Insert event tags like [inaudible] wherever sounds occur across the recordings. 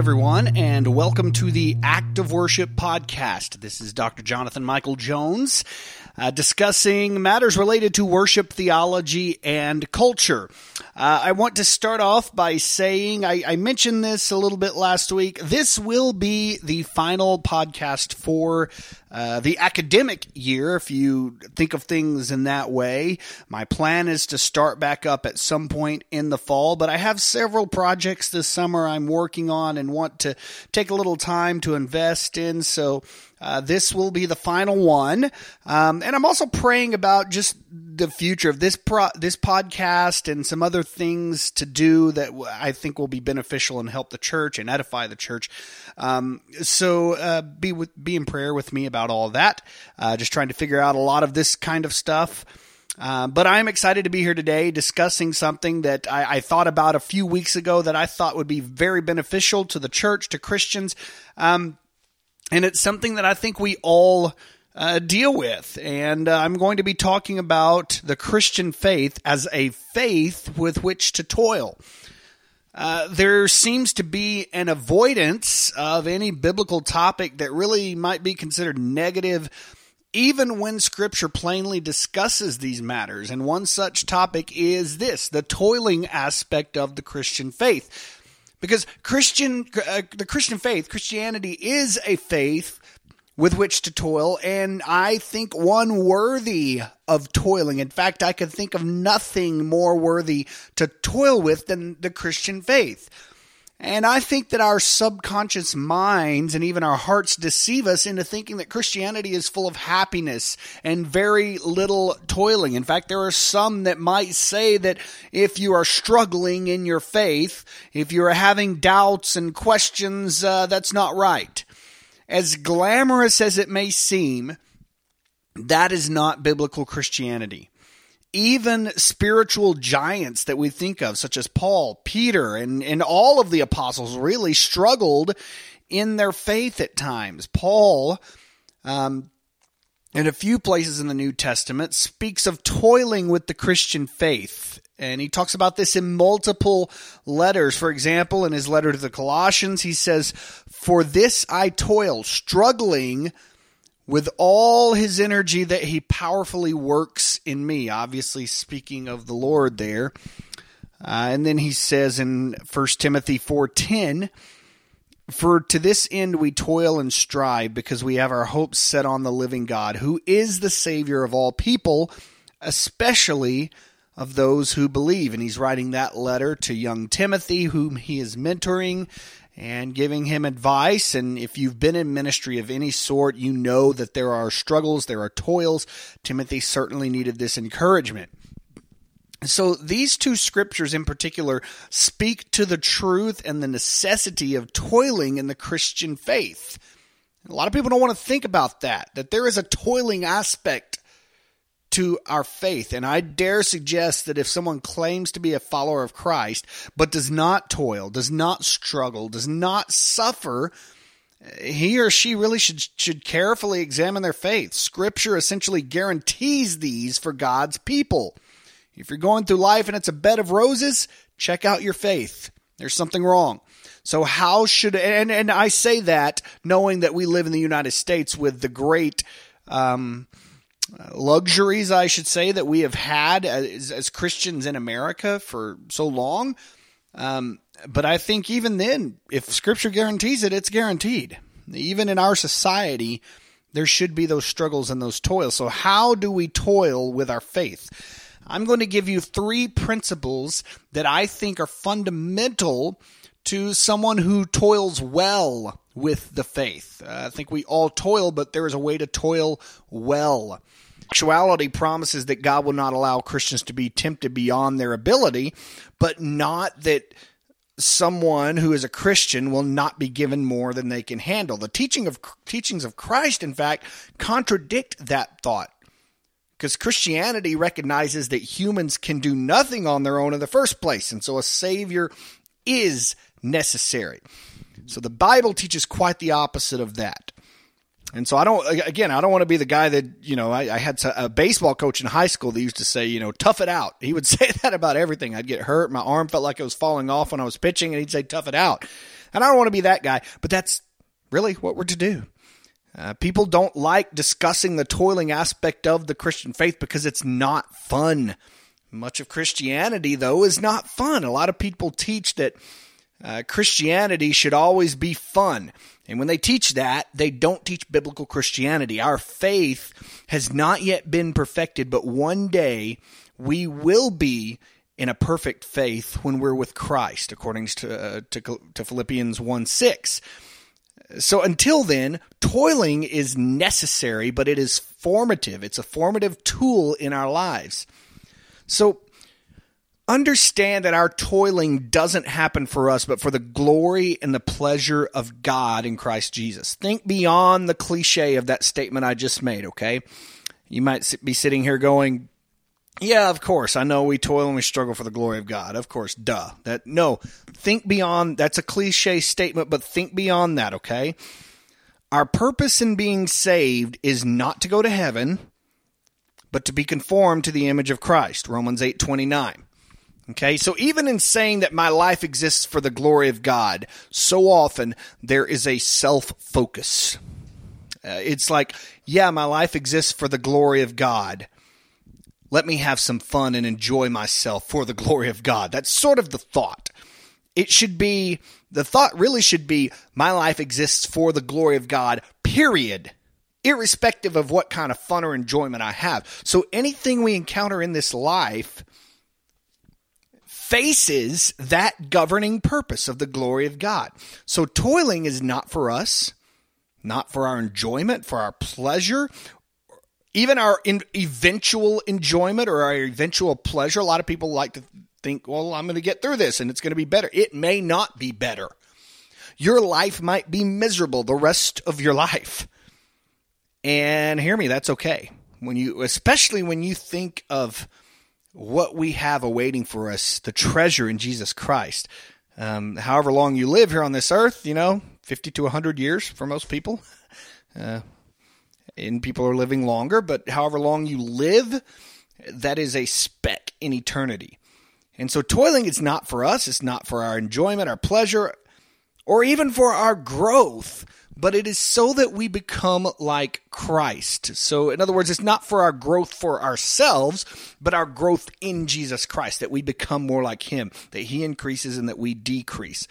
Everyone, and welcome to the Act of Worship podcast. This is Dr. Jonathan Michael Jones uh, discussing matters related to worship, theology, and culture. Uh, I want to start off by saying I, I mentioned this a little bit last week. This will be the final podcast for uh, the academic year, if you think of things in that way. My plan is to start back up at some point in the fall, but I have several projects this summer I'm working on and want to take a little time to invest in. So uh, this will be the final one, um, and I'm also praying about just the future of this pro- this podcast and some other things to do that I think will be beneficial and help the church and edify the church. Um, so uh, be with be in prayer with me about all that. Uh, just trying to figure out a lot of this kind of stuff. Uh, but I'm excited to be here today discussing something that I, I, thought about a few weeks ago that I thought would be very beneficial to the church, to Christians. Um, and it's something that I think we all uh, deal with. And uh, I'm going to be talking about the Christian faith as a faith with which to toil. Uh, there seems to be an avoidance of any biblical topic that really might be considered negative, even when Scripture plainly discusses these matters. And one such topic is this the toiling aspect of the Christian faith because Christian, uh, the Christian faith, Christianity is a faith with which to toil, and I think one worthy of toiling. In fact, I could think of nothing more worthy to toil with than the Christian faith. And I think that our subconscious minds and even our hearts deceive us into thinking that Christianity is full of happiness and very little toiling. In fact, there are some that might say that if you are struggling in your faith, if you're having doubts and questions, uh, that's not right. As glamorous as it may seem, that is not biblical Christianity even spiritual giants that we think of, such as Paul, Peter, and, and all of the apostles, really struggled in their faith at times. Paul, um, in a few places in the New Testament, speaks of toiling with the Christian faith. And he talks about this in multiple letters. For example, in his letter to the Colossians, he says, For this I toil, struggling with all his energy that he powerfully works in me. Obviously, speaking of the Lord there. Uh, and then he says in 1 Timothy 4:10, "For to this end we toil and strive, because we have our hopes set on the living God, who is the Savior of all people, especially of those who believe." And he's writing that letter to young Timothy, whom he is mentoring and giving him advice. And if you've been in ministry of any sort, you know that there are struggles, there are toils. Timothy certainly needed this encouragement. So these two scriptures in particular speak to the truth and the necessity of toiling in the Christian faith. A lot of people don't want to think about that, that there is a toiling aspect to our faith. And I dare suggest that if someone claims to be a follower of Christ, but does not toil, does not struggle, does not suffer, he or she really should, should carefully examine their faith. Scripture essentially guarantees these for God's people. If you're going through life and it's a bed of roses, check out your faith. There's something wrong. So how should and and I say that knowing that we live in the United States with the great um, luxuries, I should say, that we have had as, as Christians in America for so long. Um, but I think even then, if Scripture guarantees it, it's guaranteed. Even in our society, there should be those struggles and those toils. So, how do we toil with our faith? I'm going to give you three principles that I think are fundamental to someone who toils well with the faith. Uh, I think we all toil, but there is a way to toil well. Actuality promises that God will not allow Christians to be tempted beyond their ability, but not that someone who is a Christian will not be given more than they can handle. The teaching of teachings of Christ, in fact, contradict that thought. because Christianity recognizes that humans can do nothing on their own in the first place. And so a savior is necessary. So the Bible teaches quite the opposite of that. And so I don't, again, I don't want to be the guy that, you know, I, I, had a baseball coach in high school that used to say, you know, tough it out. He would [laughs] say that about everything. I'd get hurt. My arm felt like it was falling off when I was pitching and he'd say, tough it out. And I don't want to be that guy, but that's really what we're to do. Uh, people don't like discussing the toiling aspect of the Christian faith because it's not fun. Much of Christianity, though, is not fun. A lot of people teach that uh, Christianity should always be fun. And when they teach that, they don't teach biblical Christianity. Our faith has not yet been perfected, but one day we will be in a perfect faith when we're with Christ, according to, uh, to, to Philippians 1 6. So until then, toiling is necessary, but it is formative. It's a formative tool in our lives. So understand that our toiling doesn't happen for us, but for the glory and the pleasure of God in Christ Jesus. Think beyond the cliche of that statement I just made, okay? You might be sitting here going, yeah, of course. I know we toil and we struggle for the glory of God. Of course, duh. That no, think beyond that's a cliche statement, but think beyond that, okay? Our purpose in being saved is not to go to heaven, but to be conformed to the image of Christ. Romans 8:29. Okay, so even in saying that my life exists for the glory of God, so often there is a self focus. Uh, it's like, yeah, my life exists for the glory of God. Let me have some fun and enjoy myself for the glory of God. That's sort of the thought. It should be, the thought really should be, my life exists for the glory of God, period irrespective of what kind of fun or enjoyment I have. So anything we encounter in this life faces that governing purpose of the glory of God. So toiling is not for us, not for our enjoyment, for our pleasure, even our in, eventual enjoyment or our eventual pleasure. A lot of people like to think, well, I'm going to get through this and it's going to be better. It may not be better. Your life might be miserable the rest of your life. And hear me, that's okay. When you, especially when you think of what we have awaiting for us, the treasure in Jesus Christ. Um, however long you live here on this earth, you know, 50 to 100 years for most people. [laughs] Uh, and people are living longer, but however long you live, that is a speck in eternity. And so toiling is not for us, it's not for our enjoyment, our pleasure, or even for our growth but it is so that we become like Christ. So, in other words, it's not for our growth for ourselves, but our growth in Jesus Christ, that we become more like Him, that He increases and that we decrease.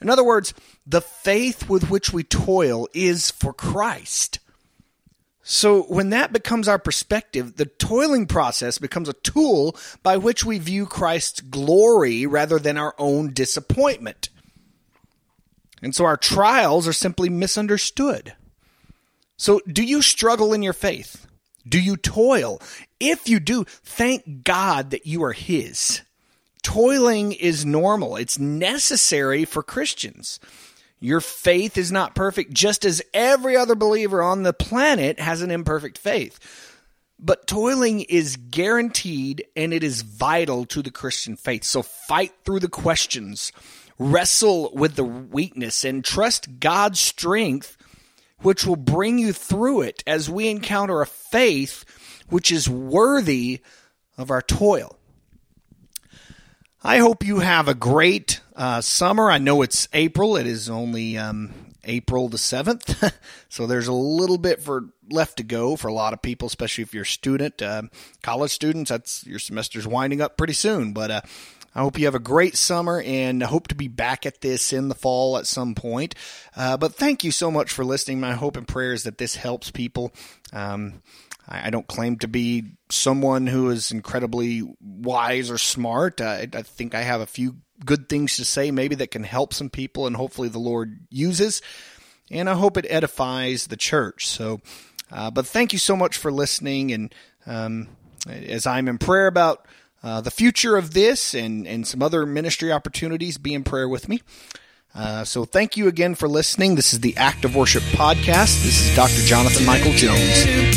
In other words, the faith with which we toil is for Christ. So, when that becomes our perspective, the toiling process becomes a tool by which we view Christ's glory rather than our own disappointment. And so our trials are simply misunderstood. So, do you struggle in your faith? Do you toil? If you do, thank God that you are His. Toiling is normal, it's necessary for Christians. Your faith is not perfect, just as every other believer on the planet has an imperfect faith. But toiling is guaranteed and it is vital to the Christian faith. So fight through the questions Wrestle with the weakness and trust God's strength, which will bring you through it as we encounter a faith which is worthy of our toil. I hope you have a great uh, summer. I know it's April. It is only um, April the 7th. [laughs] so there's a little bit for left to go for a lot of people, especially if you're a student. Uh, college students, that's your semester's winding up pretty soon. But uh, I hope you have a great summer and hope to be back at this in the fall at some point. Uh, but thank you so much for listening. My hope and prayer is that this helps people. Um, I, I don't claim to be someone who is incredibly wise or smart. I, I think I have a few good things to say, maybe that can help some people, and hopefully the Lord uses. And I hope it edifies the church. So, uh, but thank you so much for listening. And um, as I'm in prayer about uh, the future of this and, and some other ministry opportunities, be in prayer with me. Uh, so thank you again for listening. This is the Act of Worship podcast. This is Dr. Jonathan Michael Jones.